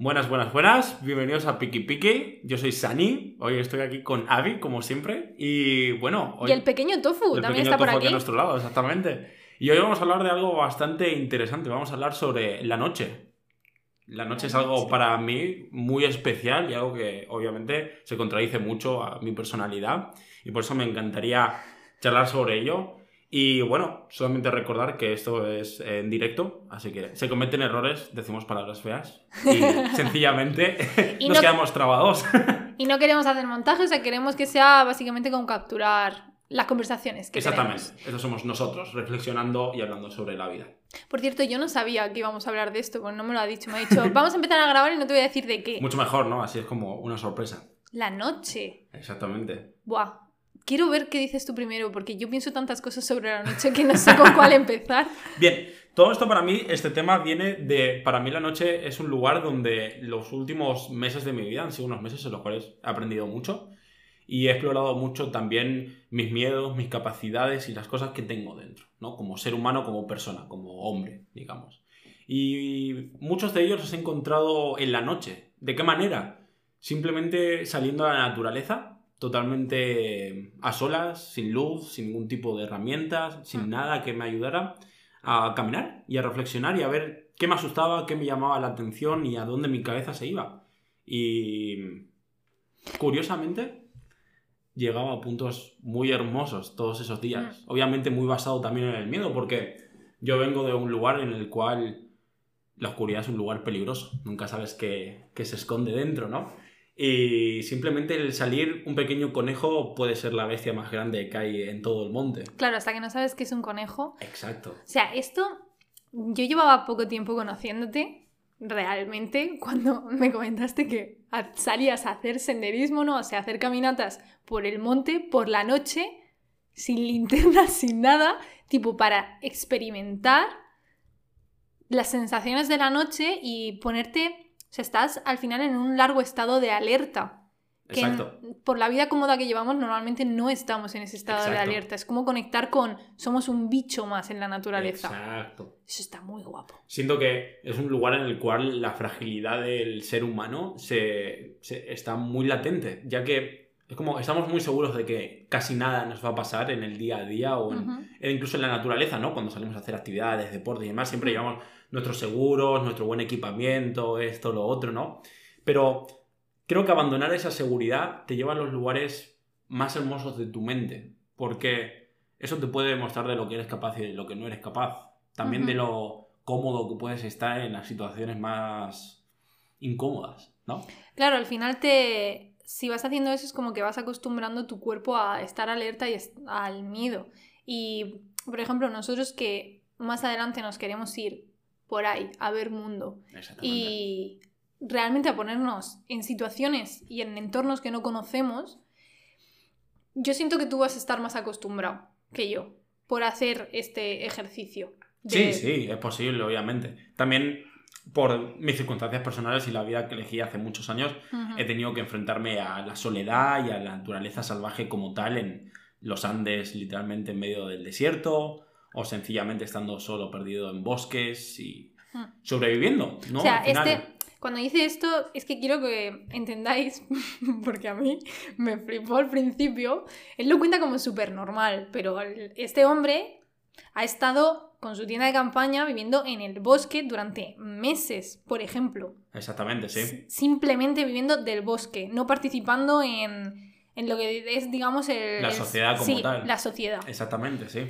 Buenas, buenas, buenas. Bienvenidos a Piki Piki. Yo soy Sani. Hoy estoy aquí con Avi, como siempre. Y bueno, hoy. Y el pequeño Tofu el también pequeño está por aquí. a nuestro lado, exactamente. Y hoy vamos a hablar de algo bastante interesante. Vamos a hablar sobre la noche. La noche es algo para mí muy especial y algo que obviamente se contradice mucho a mi personalidad. Y por eso me encantaría charlar sobre ello. Y bueno, solamente recordar que esto es en directo, así que se cometen errores, decimos palabras feas y sencillamente Y nos no- quedamos trabados. Y no queremos hacer montajes, o sea, queremos que sea básicamente como capturar las conversaciones que Exactamente, tenemos. eso somos nosotros, reflexionando y hablando sobre la vida. Por cierto, yo no sabía que íbamos a hablar de esto, porque no me lo ha dicho. Me ha dicho, vamos a empezar a grabar y no te voy a decir de qué. Mucho mejor, ¿no? Así es como una sorpresa. La noche. Exactamente. Buah. Quiero ver qué dices tú primero, porque yo pienso tantas cosas sobre la noche que no sé con cuál empezar. Bien, todo esto para mí, este tema viene de, para mí la noche es un lugar donde los últimos meses de mi vida han sido unos meses en los cuales he aprendido mucho y he explorado mucho también mis miedos, mis capacidades y las cosas que tengo dentro, ¿no? Como ser humano, como persona, como hombre, digamos. Y muchos de ellos los he encontrado en la noche. ¿De qué manera? Simplemente saliendo a la naturaleza, totalmente a solas, sin luz, sin ningún tipo de herramientas, sin nada que me ayudara a caminar y a reflexionar y a ver qué me asustaba, qué me llamaba la atención y a dónde mi cabeza se iba. Y curiosamente llegaba a puntos muy hermosos todos esos días. Obviamente muy basado también en el miedo porque yo vengo de un lugar en el cual la oscuridad es un lugar peligroso. Nunca sabes qué, qué se esconde dentro, ¿no? Y simplemente el salir un pequeño conejo puede ser la bestia más grande que hay en todo el monte. Claro, hasta que no sabes que es un conejo. Exacto. O sea, esto. Yo llevaba poco tiempo conociéndote, realmente, cuando me comentaste que salías a hacer senderismo, ¿no? O sea, hacer caminatas por el monte, por la noche, sin linterna, sin nada, tipo para experimentar las sensaciones de la noche y ponerte. O sea, estás al final en un largo estado de alerta. Que en- Exacto. por la vida cómoda que llevamos, normalmente no estamos en ese estado de alerta. Es como conectar con. Somos un bicho más en la naturaleza. Exacto. Eso está muy guapo. Siento que es un lugar en el cual la fragilidad del ser humano se, se- está muy latente, ya que es como estamos muy seguros de que casi nada nos va a pasar en el día a día o en- Ujú. e incluso en la naturaleza, ¿no? Cuando salimos a hacer actividades, deportes y demás, siempre llevamos nuestros seguros, nuestro buen equipamiento, esto, lo otro, ¿no? Pero creo que abandonar esa seguridad te lleva a los lugares más hermosos de tu mente, porque eso te puede demostrar de lo que eres capaz y de lo que no eres capaz. También de Ujú. lo cómodo que puedes estar en las situaciones más incómodas, ¿no? Claro, al final te. Si vas haciendo eso es como que vas acostumbrando tu cuerpo a estar alerta y al miedo. Y, por ejemplo, nosotros que más adelante nos queremos ir por ahí a ver mundo y realmente a ponernos en situaciones y en entornos que no conocemos, yo siento que tú vas a estar más acostumbrado que yo por hacer este ejercicio. Sí, sí, es posible, obviamente. También por mis circunstancias personales y la vida que elegí hace muchos años, Ujú. he tenido que enfrentarme a la soledad y a la naturaleza salvaje como tal en los Andes, literalmente en medio del desierto, o sencillamente estando solo perdido en bosques y sobreviviendo, ¿no? O sea, Al final. este, cuando hice esto, es que quiero que entendáis, porque a mí me flipó al principio. Él lo cuenta como súper normal, pero este hombre ha estado con su tienda de campaña viviendo en el bosque durante meses, por ejemplo. Exactamente, sí. S- Simplemente viviendo del bosque, no participando en, en lo que es, digamos, el, La el- sociedad como sí, tal. La sociedad. Exactamente, sí.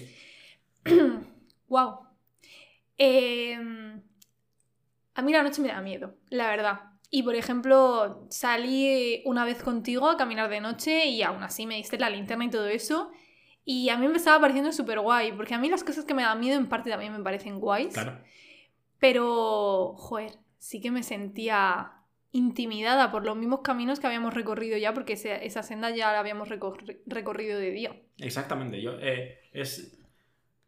wow. Em, a mí la noche me da miedo, la verdad. Y por ejemplo, salí una vez contigo a caminar de noche y aún así me diste la linterna y todo eso. Y a mí me estaba pareciendo súper guay, porque a mí las cosas que me dan miedo en parte también me parecen guays. Claro. Pero, joder, sí que me sentía intimidada por los mismos caminos que habíamos recorrido ya, porque ese- esa senda ya la habíamos recor- recorrido de día. Exactamente. Yo, eh, es,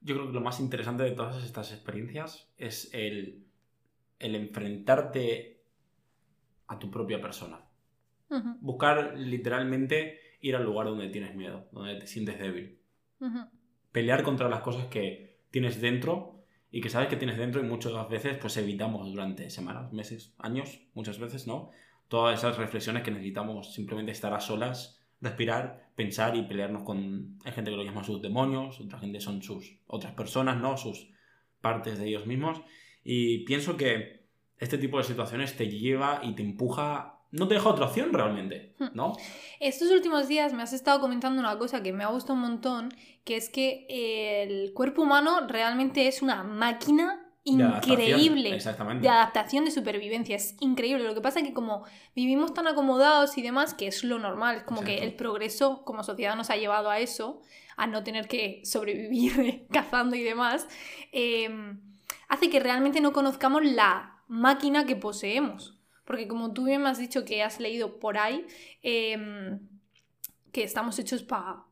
yo creo que lo más interesante de todas estas experiencias es el, el enfrentarte a tu propia persona. Buscar literalmente ir al lugar donde tienes miedo, donde te sientes débil. Pelear contra las cosas que tienes dentro y que sabes que tienes dentro y muchas veces pues evitamos durante semanas, meses, años, muchas veces, ¿no? Todas esas reflexiones que necesitamos simplemente estar a solas, respirar, pensar y pelearnos con... Hay gente que lo llama sus demonios, otra gente son sus otras personas, ¿no? Sus partes de ellos mismos. Y pienso que este tipo de situaciones te lleva y te empuja no te deja otra opción realmente, hmm. ¿no? Estos últimos días me has estado comentando una cosa que me ha gustado un montón, que es que el cuerpo humano realmente es una máquina increíble de adaptación, de supervivencia. Es increíble. Lo que pasa es que como vivimos tan acomodados y demás, que es lo normal, es como que el progreso como sociedad nos ha llevado a eso, a no tener que sobrevivir cazando y demás, em, hace que realmente no conozcamos la máquina que poseemos. Porque como tú bien me has dicho que has leído por ahí, em, que estamos hechos para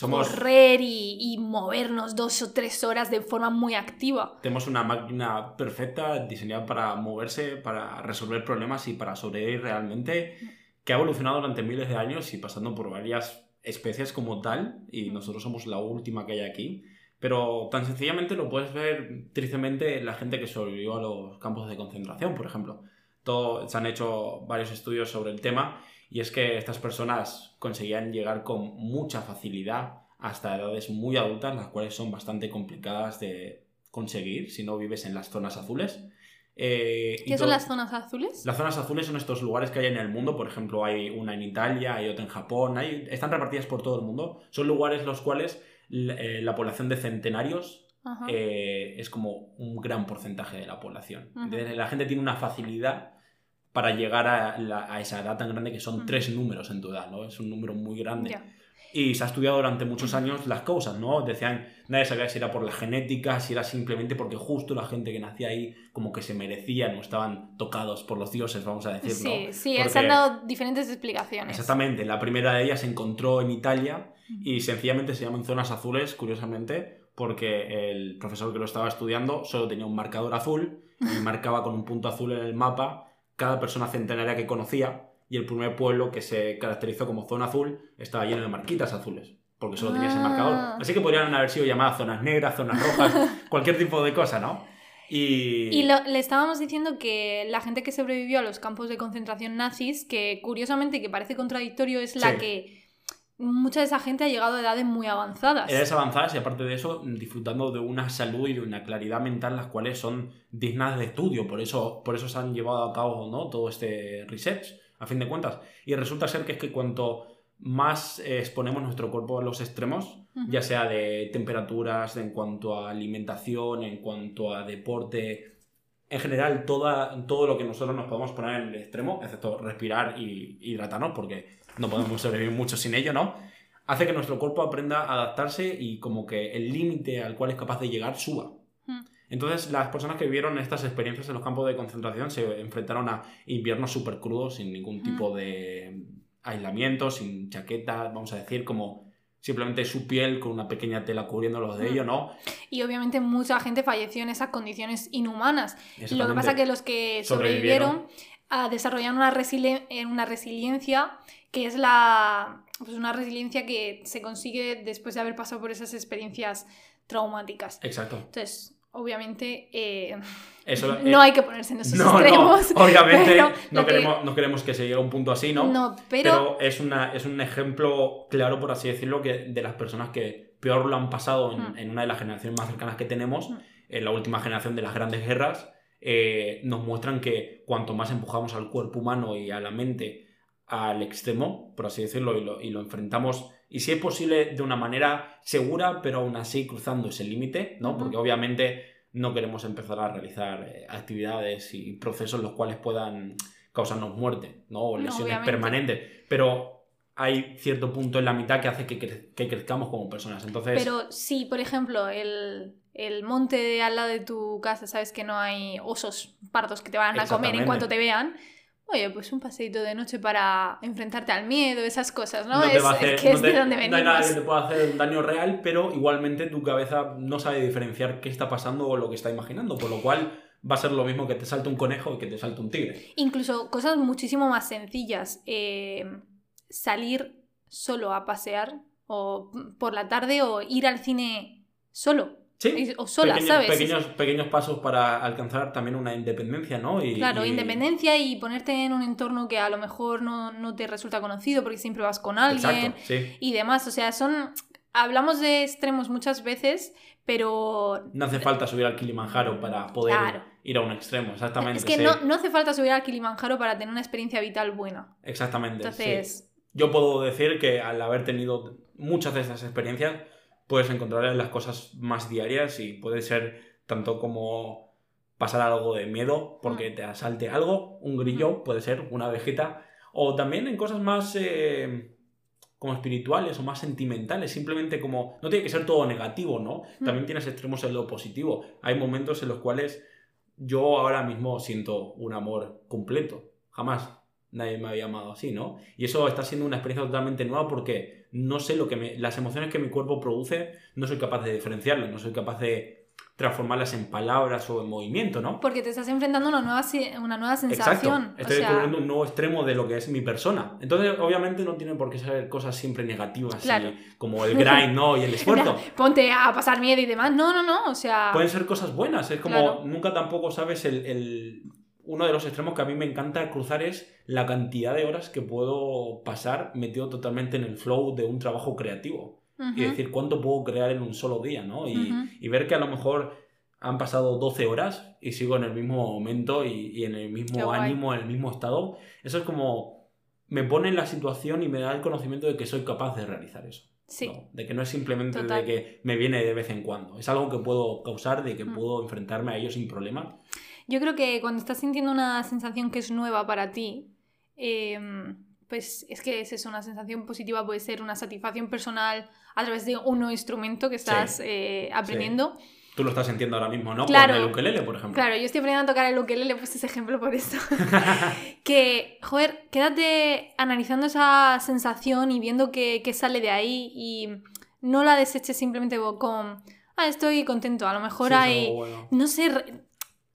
correr y, movernos dos o tres horas de forma muy activa. Tenemos una máquina perfecta diseñada para moverse, para resolver problemas y para sobrevivir realmente, que ha evolucionado durante miles de años y pasando por varias especies como tal, y nosotros somos la última que hay aquí. Pero tan sencillamente lo puedes ver tristemente la gente que sobrevivió a los campos de concentración, por ejemplo se han hecho varios estudios sobre el tema y es que estas personas conseguían llegar con mucha facilidad hasta edades muy adultas, las cuales son bastante complicadas de conseguir si no vives en las zonas azules. Eh, ¿Qué son las zonas azules? Las zonas azules son estos lugares que hay en el mundo, por ejemplo, hay una en Italia, hay otra en Japón, hay, están repartidas por todo el mundo. Son lugares los cuales la, eh, población de centenarios eh, es como un gran porcentaje de la población. la gente tiene una facilidad para llegar a, esa edad tan grande que son tres números en tu edad, ¿no? Es un número muy grande. Y se ha estudiado durante muchos años las causas, ¿no? Decían, nadie sabía si era por la genética, si era simplemente porque justo la gente que nacía ahí como que se merecía, no estaban tocados por los dioses, vamos a decirlo. Sí, sí, se han dado diferentes explicaciones. Exactamente, la primera de ellas se encontró en Italia y sencillamente se llaman zonas azules, curiosamente, porque el profesor que lo estaba estudiando solo tenía un marcador azul y marcaba con un punto azul en el mapa cada persona centenaria que conocía y el primer pueblo que se caracterizó como zona azul estaba lleno de marquitas azules, porque solo tenía ese ah. marcador. Así que podrían haber sido llamadas zonas negras, zonas rojas, cualquier tipo de cosa, ¿no? Y, y le estábamos diciendo que la gente que sobrevivió a los campos de concentración nazis, que curiosamente, que parece contradictorio, es la que mucha de esa gente ha llegado a edades muy avanzadas. Edades avanzadas y aparte de eso, disfrutando de una salud y de una claridad mental las cuales son dignas de estudio. Por eso, por eso se han llevado a cabo ¿no? todo este research, a fin de cuentas. Y resulta ser que es que cuanto más exponemos nuestro cuerpo a los extremos, ya sea de temperaturas, en cuanto a alimentación, en cuanto a deporte, en general toda, todo lo que nosotros nos podemos poner en el extremo, excepto respirar y hidratarnos, porque no podemos sobrevivir mucho sin ello, ¿no? Hace que nuestro cuerpo aprenda a adaptarse y como que el límite al cual es capaz de llegar suba. Hmm. Entonces, las personas que vivieron estas experiencias en los campos de concentración se enfrentaron a inviernos súper crudos, sin ningún hmm. tipo de aislamiento, sin chaqueta, vamos a decir, como simplemente su piel con una pequeña tela cubriéndolos de hmm. ello, ¿no? Y obviamente mucha gente falleció en esas condiciones inhumanas. Lo que pasa es que los que sobrevivieron, a desarrollar una, una resiliencia que es la, pues una resiliencia que se consigue después de haber pasado por esas experiencias traumáticas. Exacto. Entonces, obviamente, eh, no hay que ponerse en esos extremos. No, obviamente no, queremos, no queremos que se llegue a un punto así, ¿no? No, pero... es, una, es un ejemplo claro, por así decirlo, que de las personas que peor lo han pasado en, mm. una de las generaciones más cercanas que tenemos, mm. en la última generación de las grandes guerras, eh, nos muestran que cuanto más empujamos al cuerpo humano y a la mente al extremo, por así decirlo, y lo, y lo, enfrentamos, y si es posible de una manera segura, pero aún así cruzando ese límite, ¿no? Porque obviamente no queremos empezar a realizar eh, actividades y procesos los cuales puedan causarnos muerte, ¿no? O lesiones permanentes, pero hay cierto punto en la mitad que hace que, que, crezcamos como personas, entonces... Pero si, por ejemplo, el, el monte al lado de tu casa, sabes que no hay osos pardos que te van a comer en cuanto te vean Oye, pues un paseito de noche para enfrentarte al miedo, esas cosas, ¿no? es, que es de donde venimos. No hay nada que te pueda hacer un daño real, pero igualmente tu cabeza no sabe diferenciar qué está pasando o lo que está imaginando, por lo cual va a ser lo mismo que te salte un conejo y que te salte un tigre. Incluso cosas muchísimo más sencillas. Eh, salir solo a pasear o por la tarde o ir al cine solo. Sí. O sola, pequeños, ¿sabes? Pequeños, pequeños pasos para alcanzar también una independencia, ¿no? Y, Claro, y- independencia y ponerte en un entorno que a lo mejor no, no te resulta conocido porque siempre vas con alguien Exacto, sí. y demás. O sea, son. Hablamos de extremos muchas veces, pero. No hace falta subir al Kilimanjaro para poder Claro. ir a un extremo, exactamente. Es que sí. no, no hace falta subir al Kilimanjaro para tener una experiencia vital buena. Exactamente. sí. Entonces, Yo puedo decir que al haber tenido muchas de estas experiencias, puedes encontrar en las cosas más diarias y puede ser tanto como pasar algo de miedo porque Mm. te asalte algo, un grillo, puede ser una vegeta, o también en cosas más eh, como espirituales o más sentimentales, simplemente como no tiene que ser todo negativo, ¿no? Mm. También tienes extremos en lo positivo. Hay momentos en los cuales yo ahora mismo siento un amor completo. Jamás nadie me había amado así, ¿no? Y eso está siendo una experiencia totalmente nueva porque no sé lo que me, las emociones que mi cuerpo produce, no soy capaz de diferenciarlas, no soy capaz de transformarlas en palabras o en movimiento, ¿no? porque te estás enfrentando a una nueva, una nueva sensación. Exacto. O Estoy sea, descubriendo un nuevo extremo de lo que es mi persona. Entonces, obviamente, no tienen por qué ser cosas siempre negativas, Claro. y como el grind, ¿no? Y el esfuerzo. ponte a pasar miedo y demás. No, no, no. O sea. Pueden ser cosas buenas. Es como Claro. nunca tampoco sabes el, el- Uno de los extremos que a mí me encanta cruzar es la cantidad de horas que puedo pasar metido totalmente en el flow de un trabajo creativo. Y decir cuánto puedo crear en un solo día, ¿no? Y, y ver que a lo mejor han pasado 12 horas y sigo en el mismo momento y, y en el mismo ánimo, en el mismo estado. Eso es como... Me pone en la situación y me da el conocimiento de que soy capaz de realizar eso. Sí. ¿no? De que no es simplemente Total. de que me viene de vez en cuando. Es algo que puedo causar, de que Mm. puedo enfrentarme a ello sin problema. Yo creo que cuando estás sintiendo una sensación que es nueva para ti, eh, pues es que es eso, una sensación positiva puede ser una satisfacción personal a través de un nuevo instrumento que estás eh, aprendiendo. Tú lo estás sintiendo ahora mismo, ¿no? Claro. Con el ukelele, por ejemplo. Claro, yo estoy aprendiendo a tocar el ukelele, puse ese ejemplo por eso. que, joder, quédate analizando esa sensación y viendo qué, qué sale de ahí y no la deseches simplemente con, ah, estoy contento. A lo mejor Sí, hay, bueno. no sé,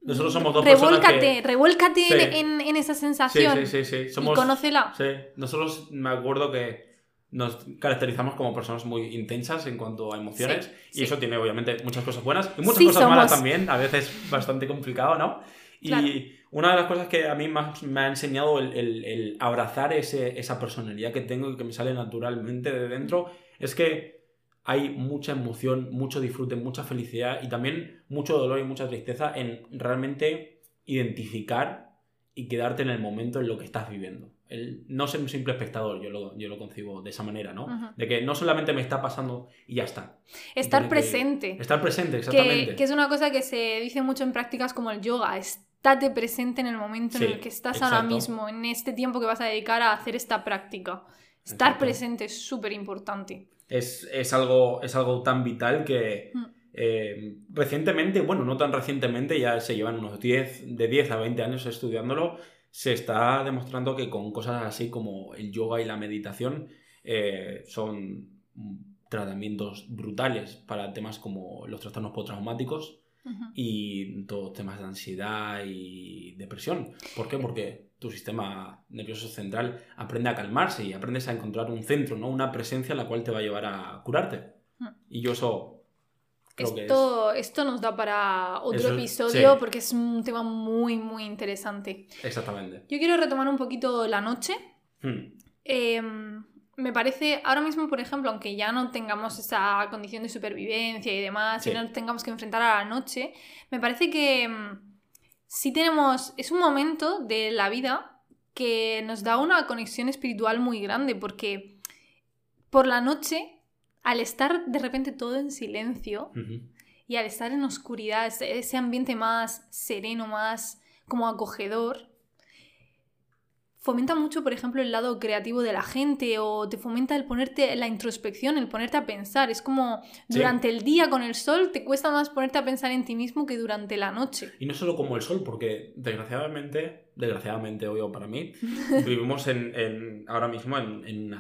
Nosotros somos dos personas revuélcate, que- revuélcate Sí. en, en- esa Sí, sensación sí, sí, sí. Somos... conócela. Sí, nosotros me acuerdo que nos caracterizamos como personas muy intensas en cuanto a emociones Sí, y sí. eso tiene obviamente muchas cosas buenas y muchas Sí, cosas malas también, a veces bastante complicado, ¿no? Y Claro. una de las cosas que a mí más me ha enseñado el, el- el abrazar ese, esa personalidad que tengo y que me sale naturalmente de dentro es que hay mucha emoción, mucho disfrute, mucha felicidad y también mucho dolor y mucha tristeza en realmente identificar y quedarte en el momento en lo que estás viviendo. El no ser un simple espectador, yo lo, yo lo concibo de esa manera, ¿no? De que no solamente me está pasando y ya está. Estar que- presente. Estar presente, exactamente. Que, que es una cosa que se dice mucho en prácticas como el yoga. Estate presente en el momento Sí, en el que estás ahora mismo, en este tiempo que vas a dedicar a hacer esta práctica. Estar Exacto. presente es súper importante. Es, es algo, es algo tan vital que Mm. eh, recientemente, bueno, no tan recientemente, ya se llevan unos 10, de 10 a 20 años estudiándolo, se está demostrando que con cosas así como el yoga y la meditación eh, son tratamientos brutales para temas como los trastornos postraumáticos Y todos temas de ansiedad y depresión. ¿Por qué? Porque tu sistema nervioso central aprende a calmarse y aprendes a encontrar un centro, ¿no? Una presencia la cual te va a llevar a curarte. Y yo eso Esto, esto nos da para otro Eso episodio sí. porque es un tema muy, muy interesante. es exactamente. Yo quiero retomar un poquito la noche. Hmm. Eh, me parece, ahora mismo, por ejemplo, aunque ya no tengamos esa condición de supervivencia y demás, Sí. y no nos tengamos que enfrentar a la noche, me parece que mm, sí tenemos, es un momento de la vida que nos da una conexión espiritual muy grande, porque por la noche, al estar de repente todo en silencio y al estar en oscuridad, ese ambiente más sereno, más como acogedor, fomenta mucho, por ejemplo, el lado creativo de la gente o te fomenta el ponerte la introspección, el ponerte a pensar. Es como Sí. durante el día con el sol te cuesta más ponerte a pensar en ti mismo que durante la noche. Y no solo como el sol, porque desgraciadamente, desgraciadamente obvio para mí, vivimos en, en- ahora mismo en, en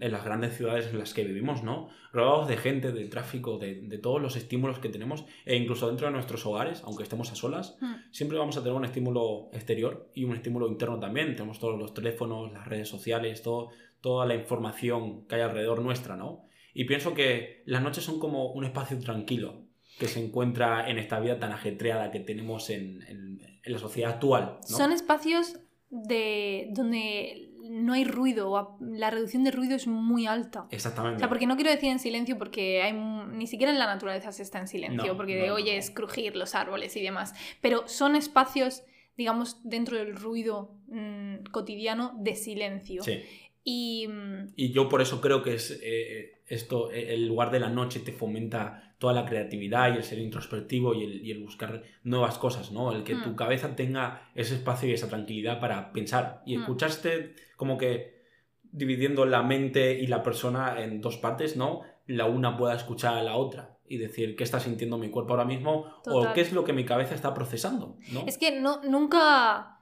en las grandes ciudades en las que vivimos, ¿no? Rodeados de gente, de tráfico, de, de todos los estímulos que tenemos, e incluso dentro de nuestros hogares, aunque estemos a solas, Hmm. siempre vamos a tener un estímulo exterior y un estímulo interno también. Tenemos todos los teléfonos, las redes sociales, todo, toda la información que hay alrededor nuestra, ¿no? Y pienso que las noches son como un espacio tranquilo. Que se encuentra en esta vida tan ajetreada que tenemos en, en- en la sociedad actual. ¿no? Son espacios de donde no hay ruido, la reducción de ruido es muy alta. Exactamente. O sea, porque no quiero decir en silencio porque hay ni siquiera en la naturaleza se está en silencio, No, porque no, oyes crujir los árboles y demás. Pero son espacios, digamos, dentro del ruido mm, cotidiano de silencio. Sí. Y Y yo por eso creo que es eh, esto, eh, el lugar de la noche te fomenta toda la creatividad y el ser introspectivo y el, y el buscar nuevas cosas, ¿no? El que Mm. tu cabeza tenga ese espacio y esa tranquilidad para pensar y Mm. escuchaste como que dividiendo la mente y la persona en dos partes, ¿no? La una pueda escuchar a la otra y decir qué está sintiendo mi cuerpo ahora mismo Total. o qué es lo que mi cabeza está procesando, ¿no? es que no, nunca...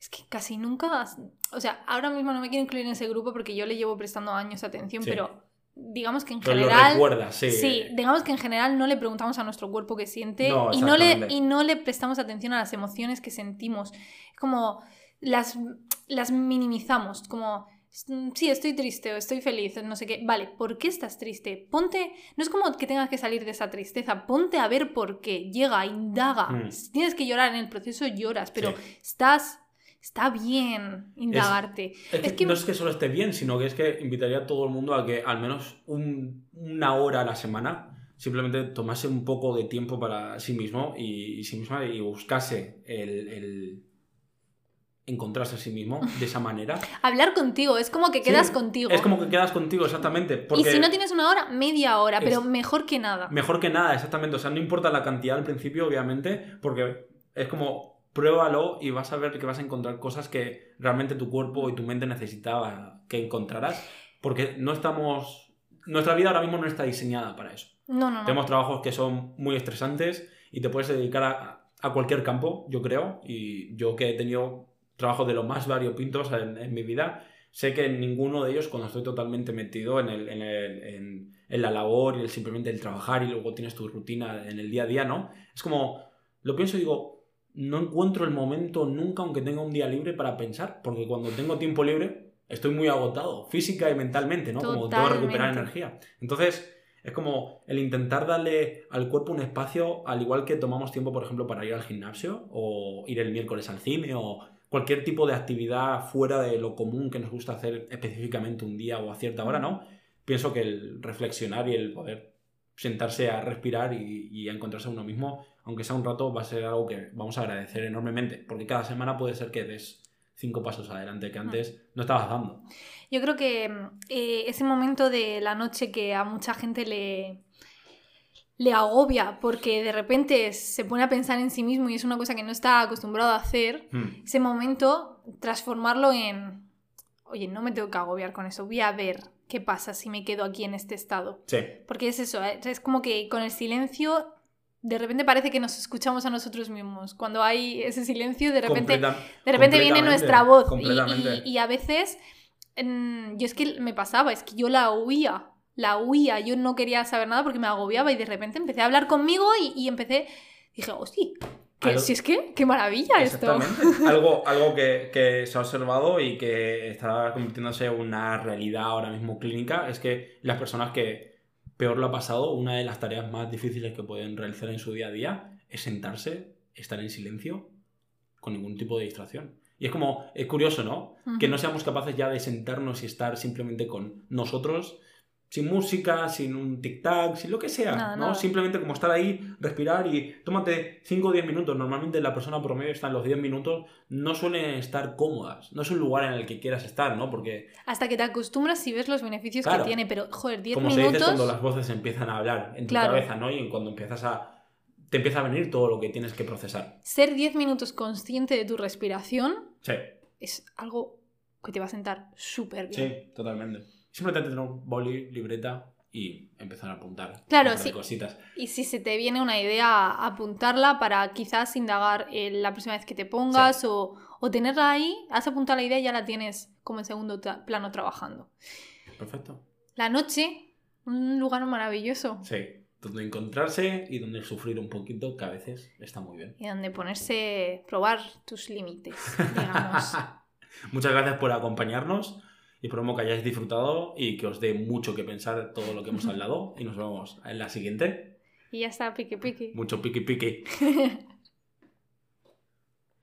Es que casi nunca... O sea, ahora mismo no me quiero incluir en ese grupo porque yo le llevo prestando años atención, Sí. pero digamos que en general... recuerdas, sí. Sí, digamos que en general no le preguntamos a nuestro cuerpo qué siente No, y, no le, y no le prestamos atención a las emociones que sentimos. Como las, las minimizamos, como "Mm, sí, estoy triste o estoy feliz, no sé qué. Vale, ¿por qué estás triste? Ponte, no es como que tengas que salir de esa tristeza, ponte a ver por qué, llega, indaga. Mm. Si tienes que llorar en el proceso, lloras, pero Sí. estás, está bien indagarte. Es que, Es que- no es que solo esté bien, sino que es que invitaría a todo el mundo a que al menos un- una hora a la semana simplemente tomase un poco de tiempo para sí mismo y, y sí misma y buscase el, el encontrarse a sí mismo de esa manera. Hablar contigo, es como que Sí, quedas contigo. Es como que quedas contigo, exactamente. Porque Y si no tienes una hora, media hora, pero mejor que nada. Mejor que nada, exactamente. O sea, no importa la cantidad al principio, obviamente, porque es como pruébalo y vas a ver que vas a encontrar cosas que realmente tu cuerpo y tu mente necesitaba que encontraras, porque no estamos... Nuestra vida ahora mismo no está diseñada para eso. No, no, no. Tenemos trabajos que son muy estresantes y te puedes dedicar a, a cualquier campo, yo creo, y yo que he tenido trabajos de los más variopintos en, en mi vida, sé que en ninguno de ellos, cuando estoy totalmente metido en, el, en, el- en- en la labor y el, simplemente el trabajar y luego tienes tu rutina en el día a día, ¿no? Es como, lo pienso y digo, no encuentro el momento nunca, aunque tenga un día libre, para pensar, porque cuando tengo tiempo libre, estoy muy agotado, física y mentalmente, ¿no? Como tengo que recuperar Totalmente. energía. Entonces, es como el intentar darle al cuerpo un espacio, al igual que tomamos tiempo, por ejemplo, para ir al gimnasio o ir el miércoles al cine o cualquier tipo de actividad fuera de lo común que nos gusta hacer específicamente un día o a cierta hora, ¿no? Pienso que el reflexionar y el poder sentarse a respirar y, y a encontrarse a uno mismo, aunque sea un rato, va a ser algo que vamos a agradecer enormemente, porque cada semana puede ser que des cinco pasos adelante que antes no estabas dando. Yo creo que eh, ese momento de la noche que a mucha gente le, le agobia porque de repente se pone a pensar en sí mismo y es una cosa que no está acostumbrado a hacer, Hmm. ese momento transformarlo en, oye, no me tengo que agobiar con eso, voy a ver qué pasa si me quedo aquí en este estado. Sí, Porque es eso, ¿eh? es como que con el silencio de repente parece que nos escuchamos a nosotros mismos. Cuando hay ese silencio, de repente, completa- de repente viene nuestra voz. Y- completamente. Y, y a veces, yo es que me pasaba, es que yo la huía, la huía, yo no quería saber nada porque me agobiaba y de repente empecé a hablar conmigo y, y empecé, dije, hostia, que, si es que, qué maravilla esto. Exactamente. algo algo que, que se ha observado y que está convirtiéndose en una realidad ahora mismo clínica es que las personas que peor lo ha pasado, una de las tareas más difíciles que pueden realizar en su día a día es sentarse, estar en silencio, con ningún tipo de distracción. Y es como, es curioso, ¿no? Que no seamos capaces ya de sentarnos y estar simplemente con nosotros, sin música, sin un tic-tac, sin lo que sea, Nada, ¿no? nada. Simplemente como estar ahí, respirar y tómate 5 o 10 minutos. Normalmente la persona promedio está en los 10 minutos, no suelen estar cómodas. No es un lugar en el que quieras estar, ¿no? Porque, Hasta que te acostumbras y ves los beneficios Claro. que tiene, pero joder, 10 como se dice, minutos... cuando las voces empiezan a hablar en tu Claro. cabeza, ¿no? Y cuando empiezas a... te empieza a venir todo lo que tienes que procesar. Ser 10 minutos consciente de tu respiración Sí, es algo que te va a sentar súper bien. sí, totalmente. Simplemente tener un boli, libreta y empezar a apuntar Claro, de sí. cositas. Y si se te viene una idea, apuntarla para quizás indagar eh, la próxima vez que te pongas o, o tenerla ahí, has apuntado la idea y ya la tienes como en segundo plano trabajando. Perfecto. La noche, un lugar maravilloso Sí, donde encontrarse y donde sufrir un poquito, que a veces está muy bien. y donde ponerse, probar tus límites, digamos. Muchas gracias por acompañarnos esperamos que hayáis disfrutado y que os dé mucho que pensar todo lo que hemos hablado y nos vemos en la siguiente. Y ya está, piqui piqui. Mucho piqui piqui.